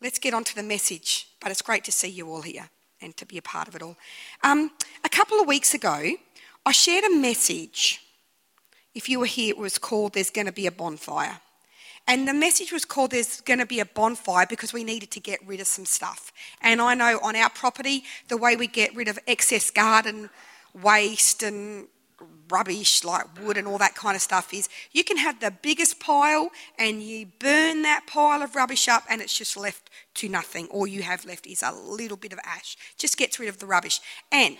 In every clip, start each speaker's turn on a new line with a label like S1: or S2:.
S1: let's get on to the message. But it's great to see you all here and to be a part of it all. Um, a couple of weeks ago, I shared a message. If you were here, it was called There's Going to Be a Bonfire. And the message was called There's going to be a bonfire because we needed to get rid of some stuff. And I know on our property, the way we get rid of excess garden waste and rubbish like wood and all that kind of stuff is you can have the biggest pile and you burn that pile of rubbish up and it's just left to nothing. All you have left is a little bit of ash. Just gets rid of the rubbish. And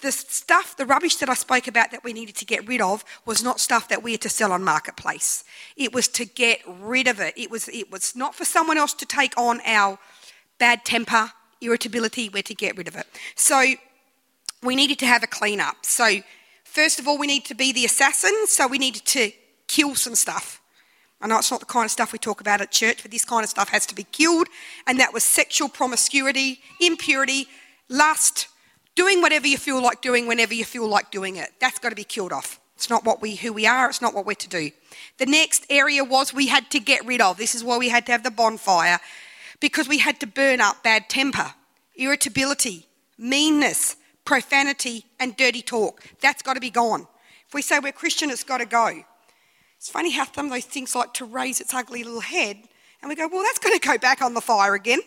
S1: the stuff, the rubbish that I spoke about that we needed to get rid of was not stuff that we had to sell on marketplace. It was to get rid of it. It was it was not for someone else to take on our bad temper, irritability, we're to get rid of it. So we needed to have a clean up. So first of all, we need to be the assassin, so we needed to kill some stuff. I know it's not the kind of stuff we talk about at church, but this kind of stuff has to be killed. And that was sexual promiscuity, impurity, lust, doing whatever you feel like doing whenever you feel like doing it. That's got to be killed off. It's not what we who we are, it's not what we're to do. The next area was we had to get rid of. This is why we had to have the bonfire because we had to burn up bad temper, irritability, meanness, profanity and dirty talk. That's got to be gone. If we say we're Christian, it's got to go. It's funny how some of those things like to raise its ugly little head and we go, well, that's going to go back on the fire again.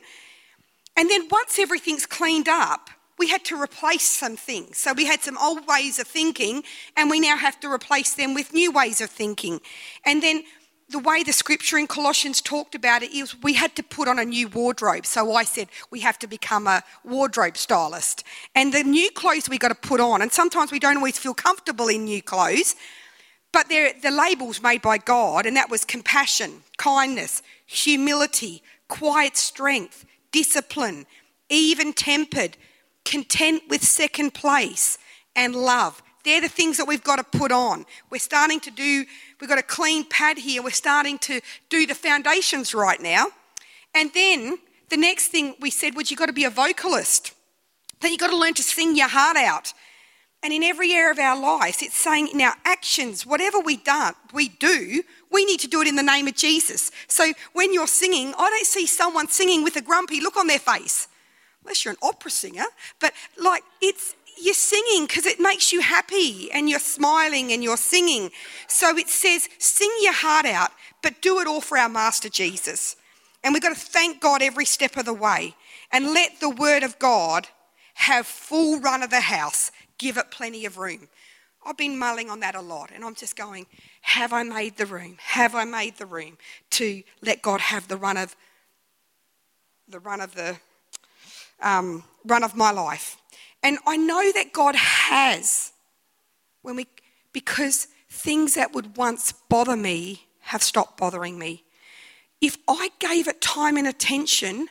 S1: And then once everything's cleaned up, we had to replace some things. So we had some old ways of thinking, and we now have to replace them with new ways of thinking. And then the way the scripture in Colossians talked about it is we had to put on a new wardrobe. So I said we have to become a wardrobe stylist. And the new clothes we got to put on, and sometimes we don't always feel comfortable in new clothes, but they're the labels made by God, and that was compassion, kindness, humility, quiet strength, discipline, even tempered, content with second place, and love. They're the things that we've got to put on. We're starting to do, we've got a clean pad here. We're starting to do the foundations right now. And then the next thing we said was you've got to be a vocalist. Then you've got to learn to sing your heart out. And in every area of our lives, it's saying in our actions, whatever we, done, we do, we need to do it in the name of Jesus. So when you're singing, I don't see someone singing with a grumpy look on their face unless you're an opera singer, but like it's you're singing because it makes you happy and you're smiling and you're singing. So it says, sing your heart out, but do it all for our Master Jesus. And we've got to thank God every step of the way and let the Word of God have full run of the house, give it plenty of room. I've been mulling on that a lot, and I'm just going, have I made the room? Have I made the room to let God have the run of the run of the um, run of my life. And I know that God has, when we, because things that would once bother me have stopped bothering me. If I gave it time and attention,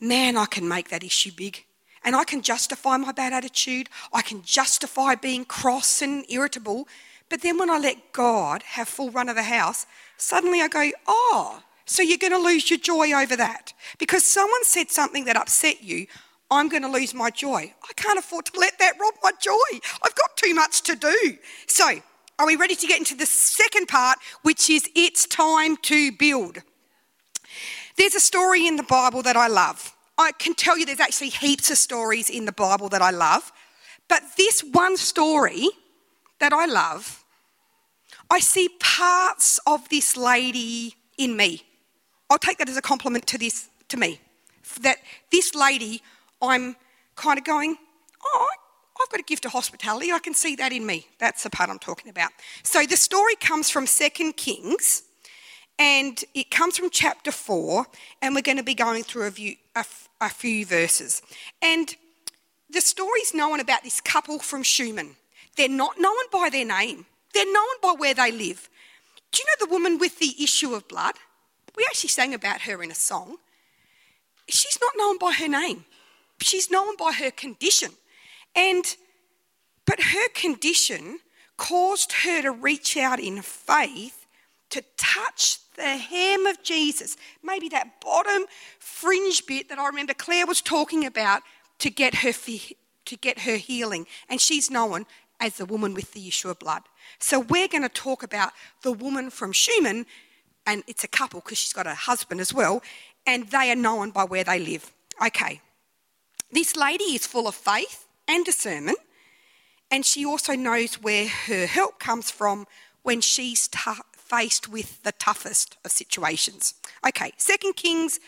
S1: man, I can make that issue big. And I can justify my bad attitude. I can justify being cross and irritable. But then when I let God have full run of the house, suddenly I go, oh, so you're going to lose your joy over that. Because someone said something that upset you, I'm going to lose my joy. I can't afford to let that rob my joy. I've got too much to do. So, are we ready to get into the second part, which is it's time to build? There's a story in the Bible that I love. I can tell you there's actually heaps of stories in the Bible that I love. But this one story that I love, I see parts of this lady in me. I'll take that as a compliment to this to me. That this lady I'm kind of going, oh, I've got a gift of hospitality. I can see that in me. That's the part I'm talking about. So the story comes from Second Kings, and it comes from chapter 4, and we're going to be going through a few, a, a few verses. And the story's known about this couple from Shunem. They're not known by their name, they're known by where they live. Do you know the woman with the issue of blood? We actually sang about her in a song. She's not known by her name she's known by her condition. And but her condition caused her to reach out in faith to touch the hem of Jesus. Maybe that bottom fringe bit that I remember Claire was talking about to get her to get her healing. And she's known as the woman with the issue of blood. So we're going to talk about the woman from Shunem, and it's a couple because she's got a husband as well, and they are known by where they live. Okay. This lady is full of faith and discernment, and she also knows where her help comes from when she's t- faced with the toughest of situations. Okay, Second Kings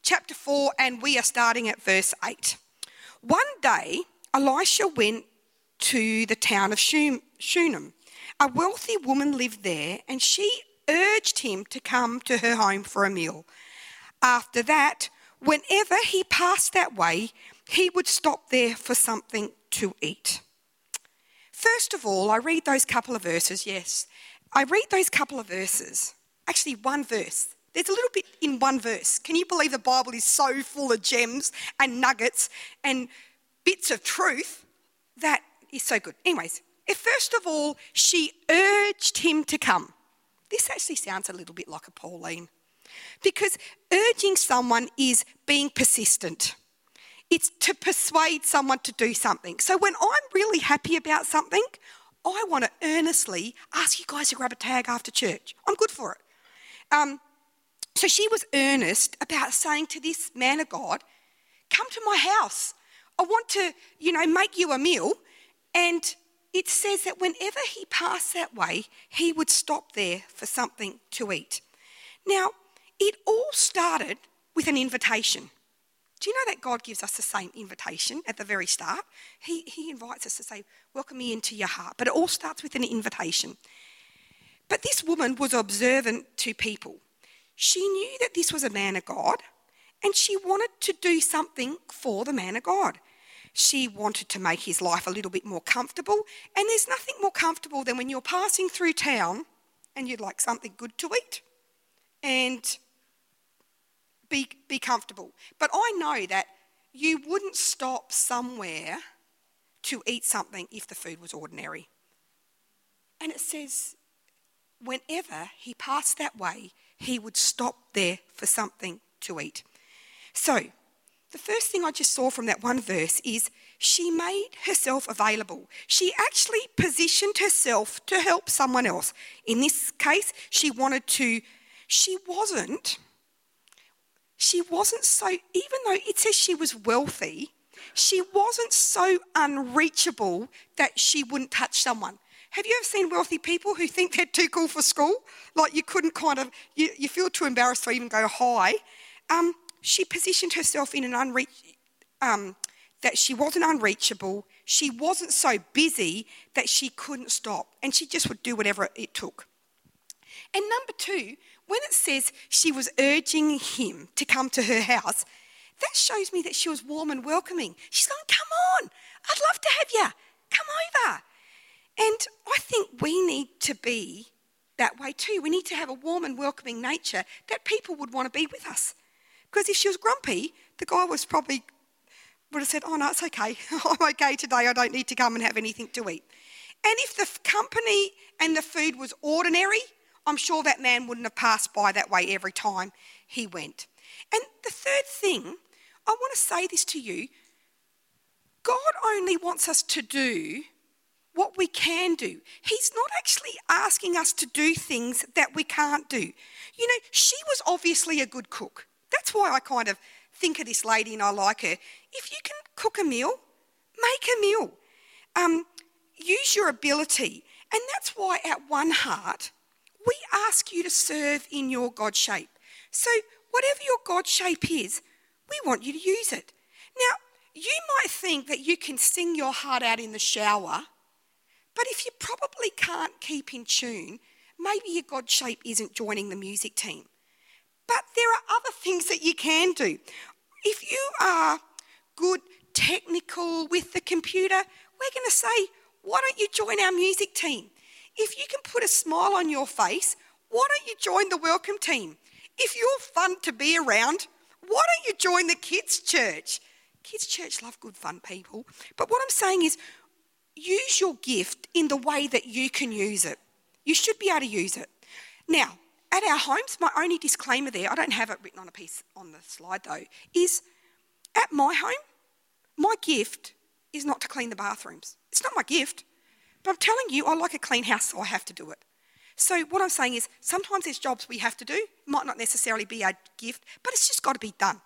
S1: chapter 4, and we are starting at verse 8. One day, Elisha went to the town of Shunem. A wealthy woman lived there, and she urged him to come to her home for a meal. After that, whenever he passed that way, he would stop there for something to eat. First of all, I read those couple of verses, yes. I read those couple of verses, actually, one verse. There's a little bit in one verse. Can you believe the Bible is so full of gems and nuggets and bits of truth that is so good? Anyways, if first of all, she urged him to come. This actually sounds a little bit like a Pauline because urging someone is being persistent. It's to persuade someone to do something. So when I'm really happy about something, I want to earnestly ask you guys to grab a tag after church. I'm good for it. Um, so she was earnest about saying to this man of God, Come to my house. I want to, you know, make you a meal. And it says that whenever he passed that way, he would stop there for something to eat. Now, it all started with an invitation. Do you know that God gives us the same invitation at the very start? He, he invites us to say, Welcome me into your heart. But it all starts with an invitation. But this woman was observant to people. She knew that this was a man of God and she wanted to do something for the man of God. She wanted to make his life a little bit more comfortable, and there's nothing more comfortable than when you're passing through town and you'd like something good to eat and be, be comfortable. But I know that you wouldn't stop somewhere to eat something if the food was ordinary. And it says, whenever he passed that way, he would stop there for something to eat. So, the first thing I just saw from that one verse is she made herself available. She actually positioned herself to help someone else. In this case, she wanted to, she wasn't, she wasn't so, even though it says she was wealthy, she wasn't so unreachable that she wouldn't touch someone. Have you ever seen wealthy people who think they're too cool for school? Like you couldn't kind of, you, you feel too embarrassed to even go hi. Um, she positioned herself in an unreach, um, that she wasn't unreachable. She wasn't so busy that she couldn't stop, and she just would do whatever it took. And number two, when it says she was urging him to come to her house, that shows me that she was warm and welcoming. She's going, Come on, I'd love to have you. Come over. And I think we need to be that way too. We need to have a warm and welcoming nature that people would want to be with us. Because if she was grumpy, the guy was probably would have said, Oh, no, it's okay. I'm okay today. I don't need to come and have anything to eat. And if the company and the food was ordinary, I'm sure that man wouldn't have passed by that way every time he went. And the third thing, I want to say this to you God only wants us to do what we can do. He's not actually asking us to do things that we can't do. You know, she was obviously a good cook. That's why I kind of think of this lady and I like her. If you can cook a meal, make a meal. Um, use your ability. And that's why at One Heart, we ask you to serve in your God shape. So, whatever your God shape is, we want you to use it. Now, you might think that you can sing your heart out in the shower but if you probably can't keep in tune, maybe your God shape isn't joining the music team. But there are other things that you can do. If you are good technical with the computer, we're going to say, why don't you join our music team? If you can put a smile on your face, why don't you join the welcome team? If you're fun to be around, why don't you join the kids' church? Kids' church love good, fun people. But what I'm saying is, use your gift in the way that you can use it. You should be able to use it. Now, at our homes, my only disclaimer there, I don't have it written on a piece on the slide though, is at my home, my gift is not to clean the bathrooms. It's not my gift. But I'm telling you, I like a clean house, so I have to do it. So, what I'm saying is sometimes there's jobs we have to do, might not necessarily be our gift, but it's just got to be done.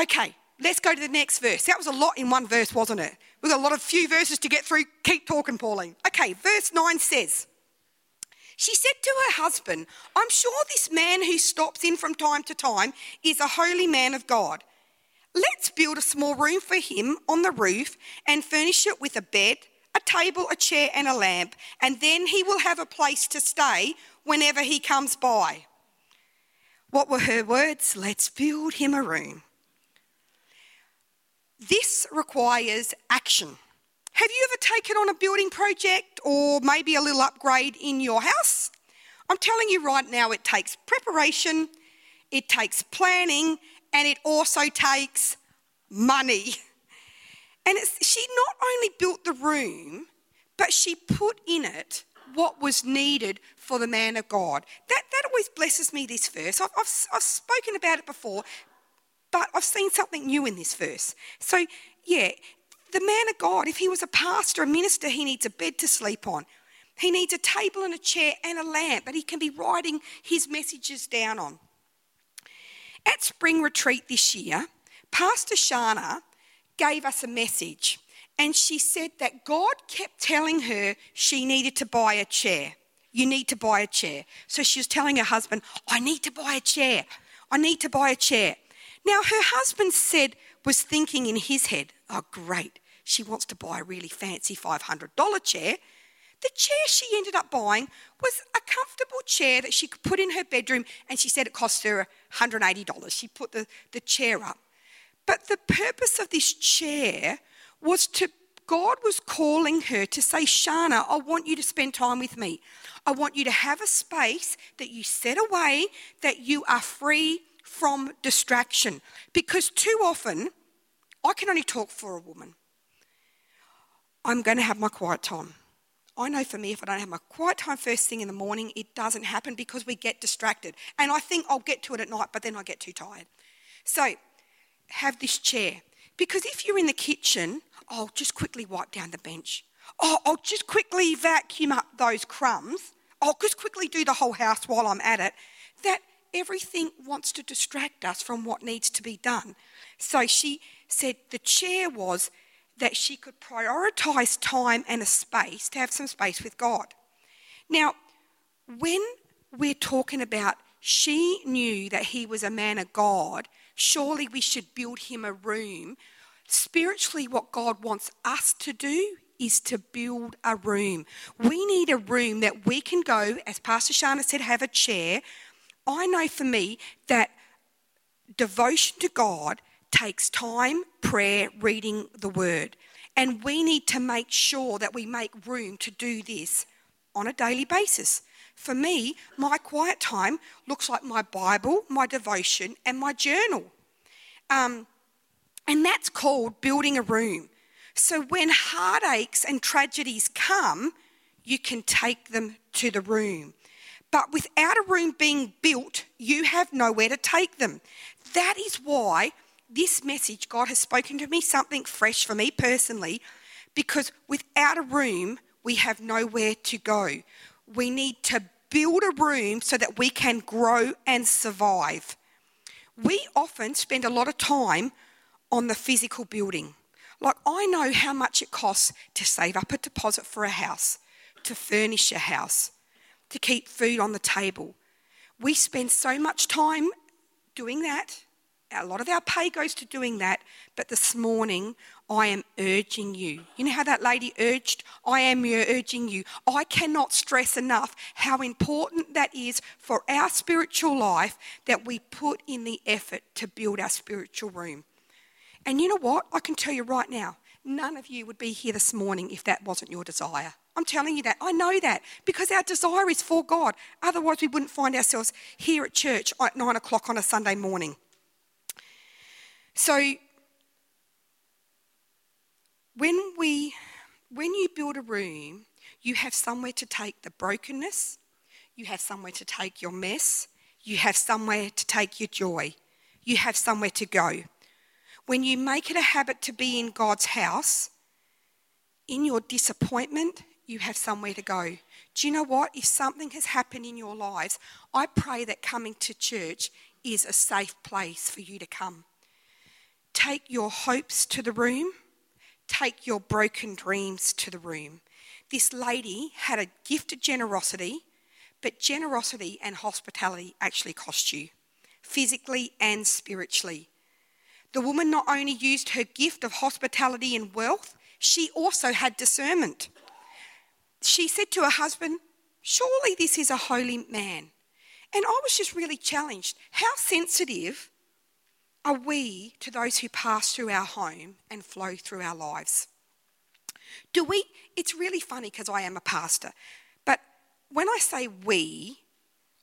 S1: Okay, let's go to the next verse. That was a lot in one verse, wasn't it? We've got a lot of few verses to get through. Keep talking, Pauline. Okay, verse 9 says, She said to her husband, I'm sure this man who stops in from time to time is a holy man of God. Let's build a small room for him on the roof and furnish it with a bed a table, a chair, and a lamp, and then he will have a place to stay whenever he comes by. What were her words? Let's build him a room. This requires action. Have you ever taken on a building project or maybe a little upgrade in your house? I'm telling you right now, it takes preparation, it takes planning, and it also takes money. And she not only built the room, but she put in it what was needed for the man of God. That, that always blesses me, this verse. I've, I've, I've spoken about it before, but I've seen something new in this verse. So, yeah, the man of God, if he was a pastor, a minister, he needs a bed to sleep on. He needs a table and a chair and a lamp that he can be writing his messages down on. At spring retreat this year, Pastor Shana gave us a message. And she said that God kept telling her she needed to buy a chair. You need to buy a chair. So she was telling her husband, I need to buy a chair. I need to buy a chair. Now, her husband said, was thinking in his head, oh, great, she wants to buy a really fancy $500 chair. The chair she ended up buying was a comfortable chair that she could put in her bedroom, and she said it cost her $180. She put the, the chair up. But the purpose of this chair was to, God was calling her to say, Shana, I want you to spend time with me. I want you to have a space that you set away, that you are free from distraction. Because too often, I can only talk for a woman. I'm going to have my quiet time. I know for me, if I don't have my quiet time first thing in the morning, it doesn't happen because we get distracted. And I think I'll get to it at night, but then I get too tired. So have this chair. Because if you're in the kitchen, I'll just quickly wipe down the bench. Oh, I'll just quickly vacuum up those crumbs. I'll just quickly do the whole house while I'm at it. That everything wants to distract us from what needs to be done. So she said the chair was that she could prioritize time and a space to have some space with God. Now, when we're talking about she knew that he was a man of God, surely we should build him a room. Spiritually, what God wants us to do is to build a room. We need a room that we can go, as Pastor Shana said, have a chair. I know for me that devotion to God takes time, prayer, reading the word. And we need to make sure that we make room to do this on a daily basis. For me, my quiet time looks like my Bible, my devotion, and my journal. Um, and that's called building a room. So when heartaches and tragedies come, you can take them to the room. But without a room being built, you have nowhere to take them. That is why this message, God has spoken to me something fresh for me personally, because without a room, we have nowhere to go. We need to build a room so that we can grow and survive. We often spend a lot of time on the physical building. Like, I know how much it costs to save up a deposit for a house, to furnish a house, to keep food on the table. We spend so much time doing that a lot of our pay goes to doing that, but this morning I am urging you. You know how that lady urged? I am urging you. I cannot stress enough how important that is for our spiritual life that we put in the effort to build our spiritual room. And you know what? I can tell you right now, none of you would be here this morning if that wasn't your desire. I'm telling you that. I know that because our desire is for God. Otherwise, we wouldn't find ourselves here at church at nine o'clock on a Sunday morning. So when we when you build a room, you have somewhere to take the brokenness, you have somewhere to take your mess, you have somewhere to take your joy, you have somewhere to go. When you make it a habit to be in God's house, in your disappointment, you have somewhere to go. Do you know what? If something has happened in your lives, I pray that coming to church is a safe place for you to come. Take your hopes to the room, take your broken dreams to the room. This lady had a gift of generosity, but generosity and hospitality actually cost you, physically and spiritually. The woman not only used her gift of hospitality and wealth, she also had discernment. She said to her husband, Surely this is a holy man. And I was just really challenged. How sensitive are we to those who pass through our home and flow through our lives? Do we? It's really funny because I am a pastor, but when I say we,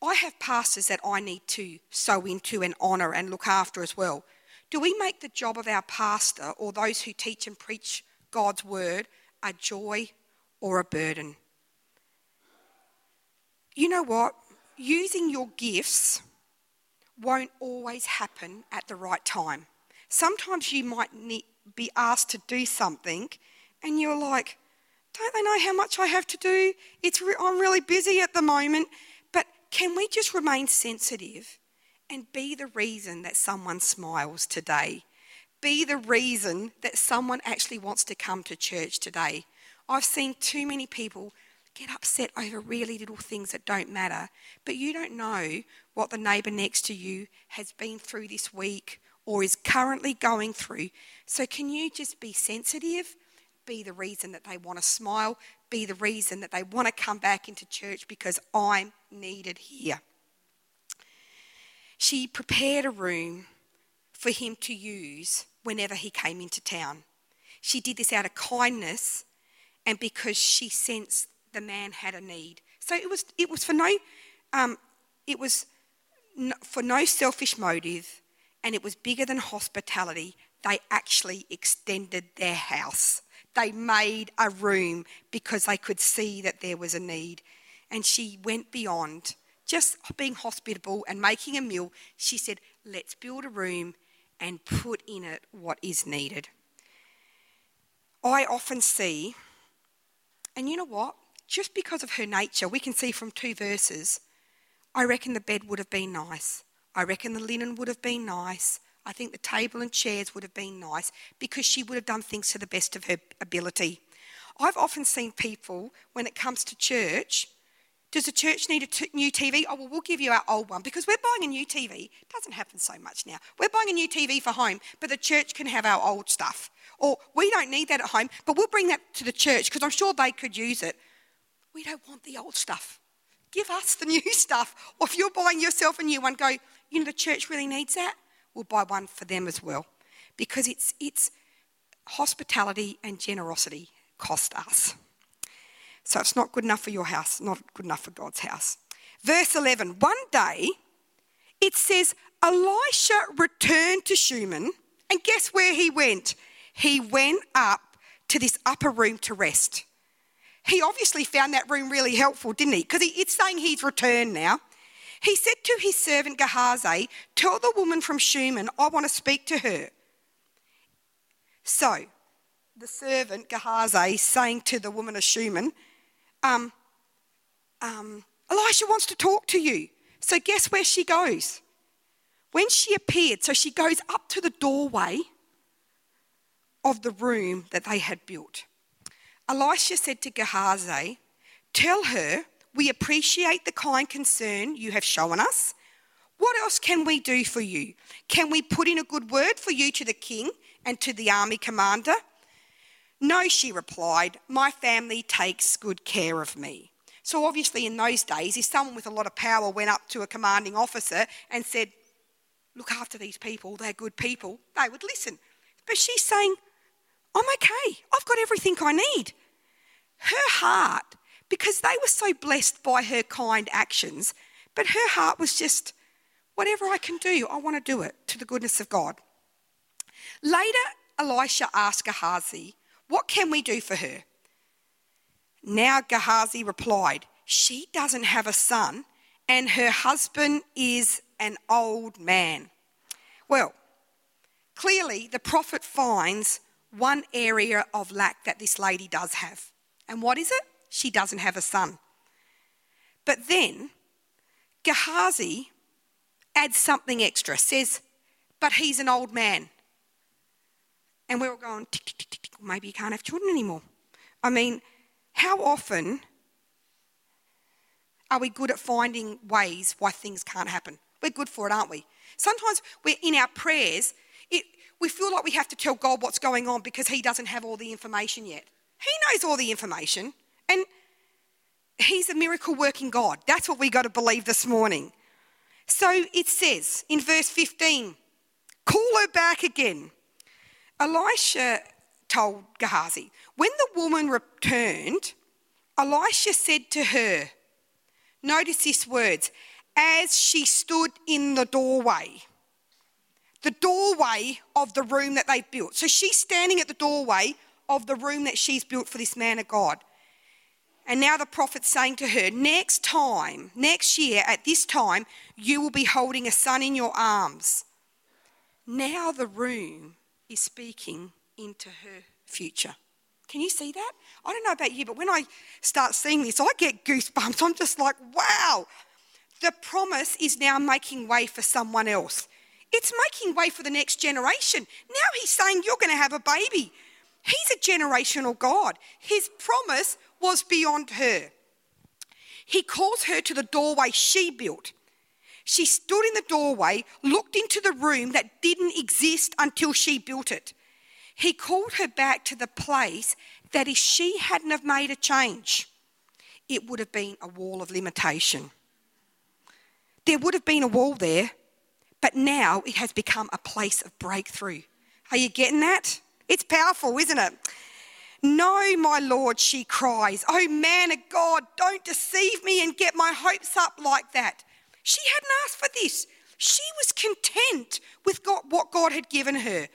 S1: I have pastors that I need to sow into and honour and look after as well. Do we make the job of our pastor or those who teach and preach God's word a joy or a burden? You know what? Using your gifts won't always happen at the right time. Sometimes you might need, be asked to do something and you're like, don't they know how much I have to do? It's re- I'm really busy at the moment. But can we just remain sensitive and be the reason that someone smiles today? Be the reason that someone actually wants to come to church today. I've seen too many people get upset over really little things that don't matter, but you don't know what the neighbour next to you has been through this week or is currently going through. So, can you just be sensitive? Be the reason that they want to smile, be the reason that they want to come back into church because I'm needed here. She prepared a room for him to use whenever he came into town. She did this out of kindness and because she sensed the man had a need. So it was, it was for no, um, it was no, for no selfish motive, and it was bigger than hospitality. They actually extended their house. They made a room because they could see that there was a need. And she went beyond just being hospitable and making a meal. She said, Let's build a room and put in it what is needed. I often see, and you know what? Just because of her nature, we can see from two verses, I reckon the bed would have been nice. I reckon the linen would have been nice. I think the table and chairs would have been nice because she would have done things to the best of her ability. I've often seen people, when it comes to church, does the church need a t- new TV? Oh, well, we'll give you our old one because we're buying a new TV. It doesn't happen so much now. We're buying a new TV for home, but the church can have our old stuff. Or we don't need that at home, but we'll bring that to the church because I'm sure they could use it. We don't want the old stuff. Give us the new stuff. Or if you're buying yourself a new one, go, you know, the church really needs that. We'll buy one for them as well. Because it's, it's hospitality and generosity cost us. So it's not good enough for your house, not good enough for God's house. Verse 11 One day, it says, Elisha returned to Shunem, and guess where he went? He went up to this upper room to rest. He obviously found that room really helpful, didn't he? Because it's saying he's returned now. He said to his servant Gehazi, Tell the woman from Shunem, I want to speak to her. So, the servant Gehazi saying to the woman of Shunem, um, um, Elisha wants to talk to you. So, guess where she goes? When she appeared, so she goes up to the doorway of the room that they had built. Elisha said to Gehazi, Tell her we appreciate the kind concern you have shown us. What else can we do for you? Can we put in a good word for you to the king and to the army commander? No, she replied, my family takes good care of me. So, obviously, in those days, if someone with a lot of power went up to a commanding officer and said, Look after these people, they're good people, they would listen. But she's saying, I'm okay. I've got everything I need. Her heart, because they were so blessed by her kind actions, but her heart was just, whatever I can do, I want to do it to the goodness of God. Later, Elisha asked Gehazi, What can we do for her? Now Gehazi replied, She doesn't have a son, and her husband is an old man. Well, clearly the prophet finds one area of lack that this lady does have. And what is it? she doesn't have a son. But then Gehazi adds something extra, says, but he's an old man. And we're all going, tick, tick, tick, tick, maybe you can't have children anymore. I mean, how often are we good at finding ways why things can't happen? We're good for it, aren't we? Sometimes we're in our prayers, it, we feel like we have to tell God what's going on because He doesn't have all the information yet. He knows all the information, and He's a miracle working God. That's what we got to believe this morning. So it says in verse 15, call her back again. Elisha told Gehazi, when the woman returned, Elisha said to her, Notice these words, as she stood in the doorway. The doorway of the room that they built. So she's standing at the doorway of the room that she's built for this man of God. And now the prophet's saying to her, Next time, next year at this time, you will be holding a son in your arms. Now the room is speaking into her future. Can you see that? I don't know about you, but when I start seeing this, I get goosebumps. I'm just like, wow, the promise is now making way for someone else. It's making way for the next generation. Now he's saying, You're going to have a baby. He's a generational God. His promise was beyond her. He calls her to the doorway she built. She stood in the doorway, looked into the room that didn't exist until she built it. He called her back to the place that if she hadn't have made a change, it would have been a wall of limitation. There would have been a wall there, but now it has become a place of breakthrough. Are you getting that? It's powerful, isn't it? No, my Lord, she cries. Oh, man of God, don't deceive me and get my hopes up like that. She hadn't asked for this. She was content with God, what God had given her.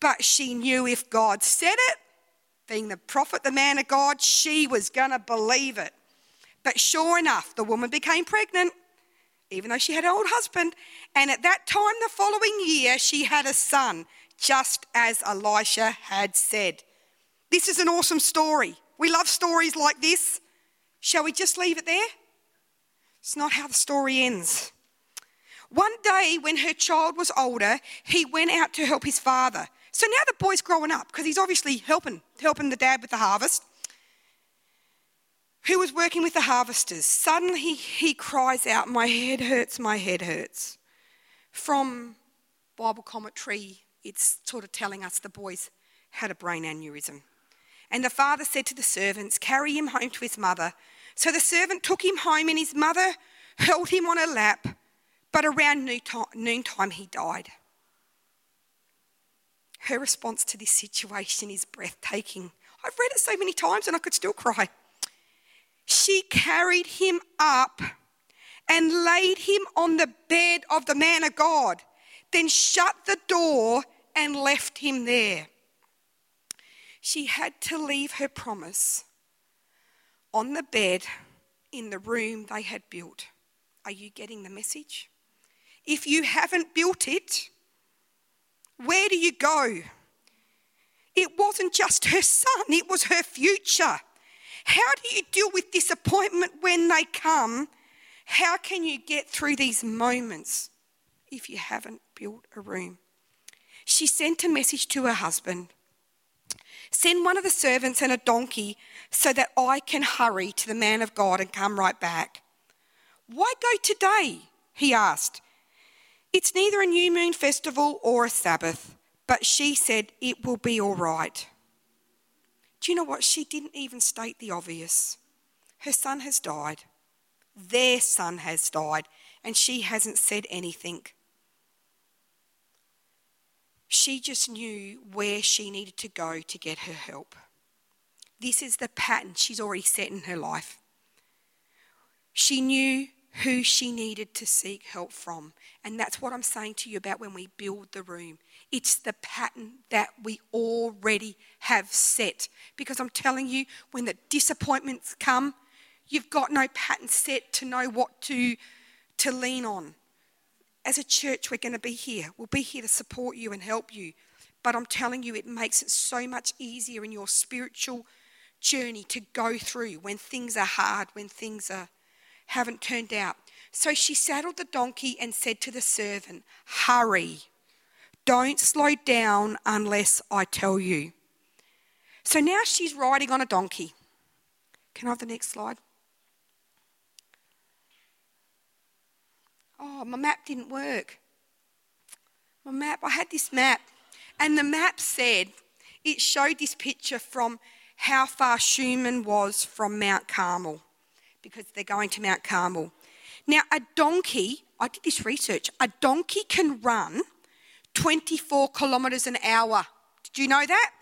S1: But she knew if God said it, being the prophet, the man of God, she was going to believe it. But sure enough, the woman became pregnant, even though she had an old husband. And at that time, the following year, she had a son, just as Elisha had said. This is an awesome story. We love stories like this. Shall we just leave it there? It's not how the story ends. One day, when her child was older, he went out to help his father. So now the boy's growing up because he's obviously helping, helping the dad with the harvest. Who was working with the harvesters? Suddenly he, he cries out, My head hurts, my head hurts. From Bible commentary, it's sort of telling us the boy's had a brain aneurysm. And the father said to the servants, Carry him home to his mother. So the servant took him home, and his mother held him on her lap. But around noontime, he died. Her response to this situation is breathtaking. I've read it so many times and I could still cry. She carried him up and laid him on the bed of the man of God, then shut the door and left him there she had to leave her promise on the bed in the room they had built. Are you getting the message? If you haven't built it, where do you go? It wasn't just her son, it was her future. How do you deal with disappointment when they come? How can you get through these moments if you haven't built a room? She sent a message to her husband Send one of the servants and a donkey so that I can hurry to the man of God and come right back. Why go today? He asked. It's neither a new moon festival or a Sabbath, but she said it will be all right. Do you know what? She didn't even state the obvious. Her son has died. Their son has died, and she hasn't said anything. She just knew where she needed to go to get her help. This is the pattern she's already set in her life. She knew who she needed to seek help from. And that's what I'm saying to you about when we build the room. It's the pattern that we already have set. Because I'm telling you, when the disappointments come, you've got no pattern set to know what to, to lean on as a church, we're going to be here. We'll be here to support you and help you. But I'm telling you, it makes it so much easier in your spiritual journey to go through when things are hard, when things are haven't turned out. So she saddled the donkey and said to the servant, Hurry, don't slow down unless I tell you. So now she's riding on a donkey. Can I have the next slide? Oh, my map didn't work. My map, I had this map, and the map said, it showed this picture from how far Shunem was from Mount Carmel because they're going to Mount Carmel. Now, a donkey, I did this research, a donkey can run 24 kilometres an hour. Did you know that?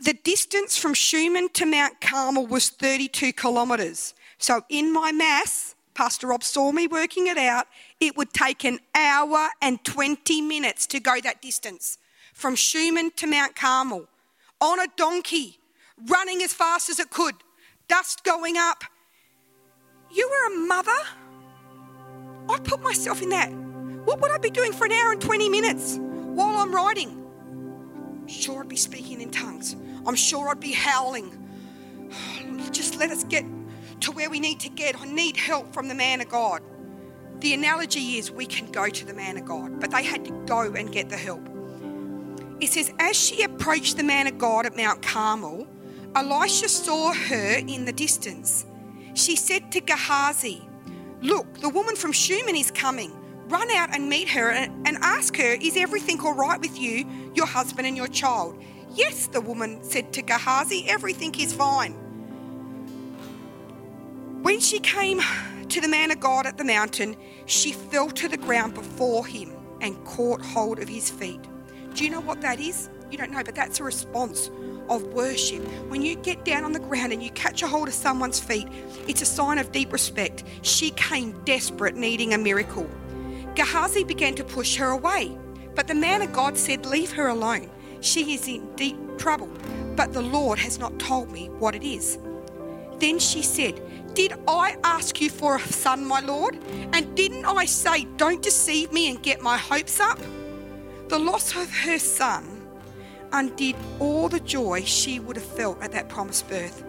S1: The distance from Shunem to Mount Carmel was 32 kilometres. So, in my maths, Pastor Rob saw me working it out, it would take an hour and 20 minutes to go that distance from Shunem to Mount Carmel on a donkey, running as fast as it could, dust going up. You were a mother. I put myself in that. What would I be doing for an hour and 20 minutes while I'm riding? Sure, I'd be speaking in tongues. I'm sure I'd be howling. Just let us get to where we need to get. I need help from the man of God. The analogy is we can go to the man of God, but they had to go and get the help. It says, as she approached the man of God at Mount Carmel, Elisha saw her in the distance. She said to Gehazi, Look, the woman from Shunem is coming. Run out and meet her and ask her, Is everything all right with you, your husband, and your child? Yes, the woman said to Gehazi, Everything is fine. When she came to the man of God at the mountain, she fell to the ground before him and caught hold of his feet. Do you know what that is? You don't know, but that's a response of worship. When you get down on the ground and you catch a hold of someone's feet, it's a sign of deep respect. She came desperate, needing a miracle. Gehazi began to push her away, but the man of God said, Leave her alone. She is in deep trouble, but the Lord has not told me what it is. Then she said, Did I ask you for a son, my Lord? And didn't I say, Don't deceive me and get my hopes up? The loss of her son undid all the joy she would have felt at that promised birth,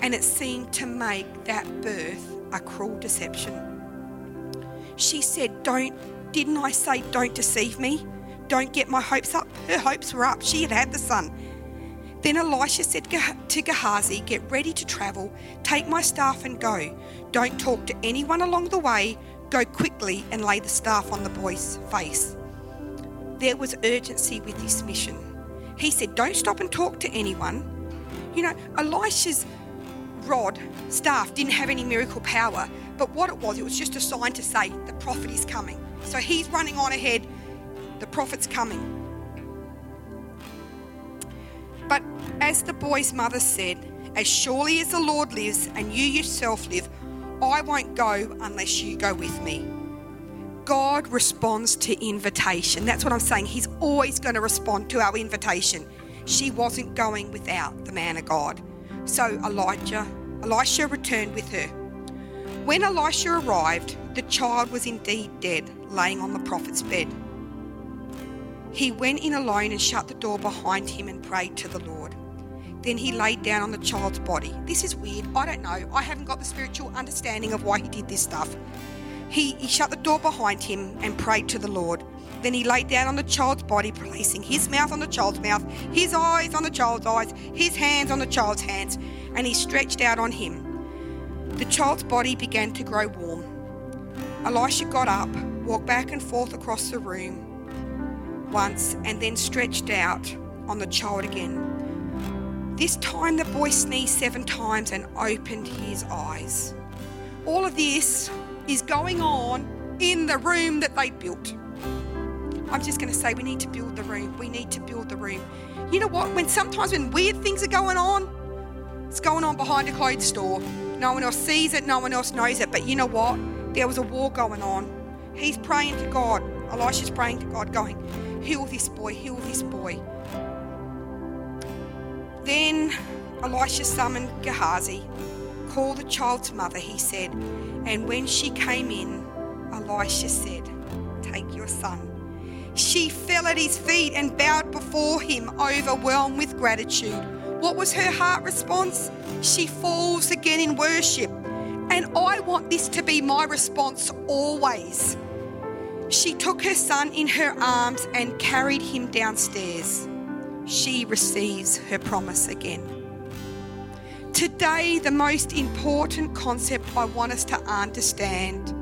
S1: and it seemed to make that birth a cruel deception. She said, Don't, didn't I say, Don't deceive me? Don't get my hopes up. Her hopes were up. She had had the son. Then Elisha said to Gehazi, Get ready to travel, take my staff and go. Don't talk to anyone along the way. Go quickly and lay the staff on the boy's face. There was urgency with this mission. He said, Don't stop and talk to anyone. You know, Elisha's rod, staff, didn't have any miracle power, but what it was, it was just a sign to say, The prophet is coming. So he's running on ahead, the prophet's coming. But as the boy's mother said, As surely as the Lord lives and you yourself live, I won't go unless you go with me. God responds to invitation. That's what I'm saying. He's always going to respond to our invitation. She wasn't going without the man of God. So Elijah, Elisha returned with her. When Elisha arrived, the child was indeed dead, laying on the prophet's bed. He went in alone and shut the door behind him and prayed to the Lord. Then he laid down on the child's body. This is weird. I don't know. I haven't got the spiritual understanding of why he did this stuff. He, he shut the door behind him and prayed to the Lord. Then he laid down on the child's body, placing his mouth on the child's mouth, his eyes on the child's eyes, his hands on the child's hands, and he stretched out on him. The child's body began to grow warm. Elisha got up, walked back and forth across the room, once and then stretched out on the child again. This time the boy sneezed seven times and opened his eyes. All of this is going on in the room that they built. I'm just going to say we need to build the room. We need to build the room. You know what? When sometimes when weird things are going on, it's going on behind a clothes store. No one else sees it, no one else knows it. But you know what? There was a war going on. He's praying to God. Elisha's praying to God, going, Heal this boy, heal this boy. Then Elisha summoned Gehazi. Call the child's mother, he said. And when she came in, Elisha said, Take your son. She fell at his feet and bowed before him, overwhelmed with gratitude. What was her heart response? She falls again in worship. And I want this to be my response always. She took her son in her arms and carried him downstairs. She receives her promise again. Today, the most important concept I want us to understand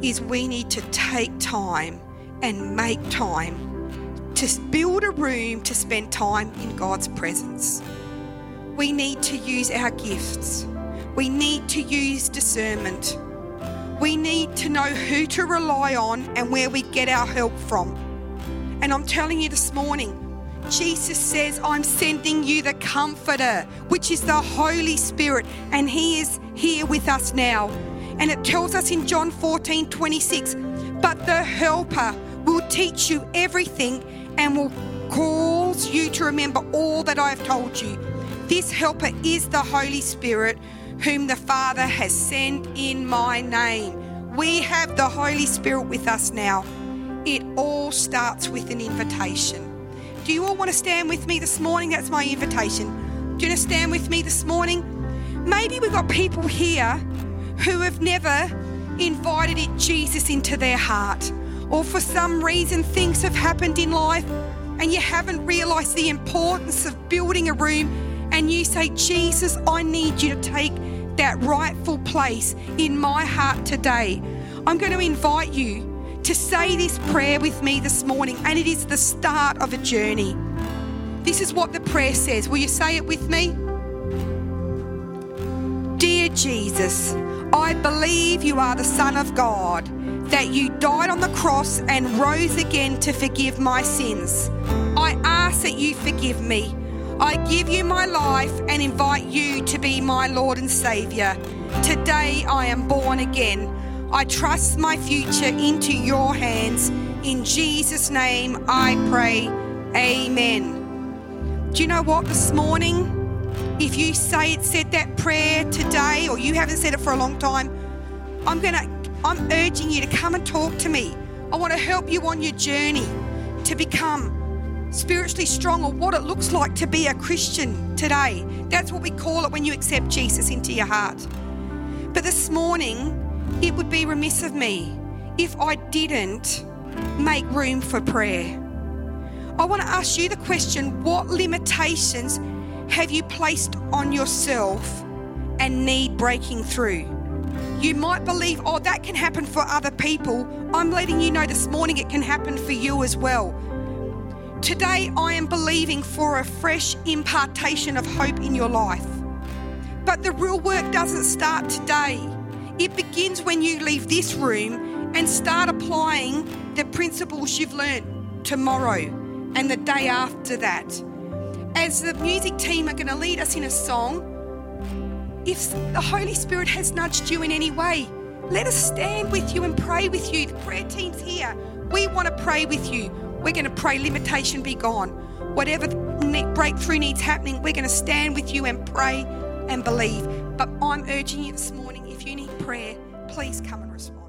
S1: is we need to take time and make time to build a room to spend time in God's presence. We need to use our gifts. We need to use discernment. We need to know who to rely on and where we get our help from. And I'm telling you this morning, Jesus says, I'm sending you the Comforter, which is the Holy Spirit, and He is here with us now. And it tells us in John 14 26, but the Helper will teach you everything and will cause you to remember all that I have told you. This Helper is the Holy Spirit, whom the Father has sent in my name. We have the Holy Spirit with us now. It all starts with an invitation. Do you all want to stand with me this morning? That's my invitation. Do you want to stand with me this morning? Maybe we've got people here who have never invited Jesus into their heart, or for some reason things have happened in life and you haven't realized the importance of building a room, and you say, Jesus, I need you to take that rightful place in my heart today. I'm going to invite you to say this prayer with me this morning, and it is the start of a journey. This is what the prayer says. Will you say it with me? Dear Jesus, I believe you are the Son of God, that you died on the cross and rose again to forgive my sins. I ask that you forgive me. I give you my life and invite you to be my Lord and Saviour. Today I am born again. I trust my future into your hands. In Jesus' name I pray. Amen. Do you know what this morning? If you say it said that prayer today or you haven't said it for a long time, I'm to I'm urging you to come and talk to me. I want to help you on your journey to become spiritually strong or what it looks like to be a Christian today. That's what we call it when you accept Jesus into your heart. But this morning, it would be remiss of me if I didn't make room for prayer. I want to ask you the question what limitations have you placed on yourself and need breaking through? You might believe, oh, that can happen for other people. I'm letting you know this morning it can happen for you as well. Today, I am believing for a fresh impartation of hope in your life. But the real work doesn't start today. It begins when you leave this room and start applying the principles you've learned tomorrow and the day after that. As the music team are going to lead us in a song, if the Holy Spirit has nudged you in any way, let us stand with you and pray with you. The prayer team's here. We want to pray with you. We're going to pray limitation be gone. Whatever breakthrough needs happening, we're going to stand with you and pray and believe. But I'm urging you this morning if you need prayer, please come and respond.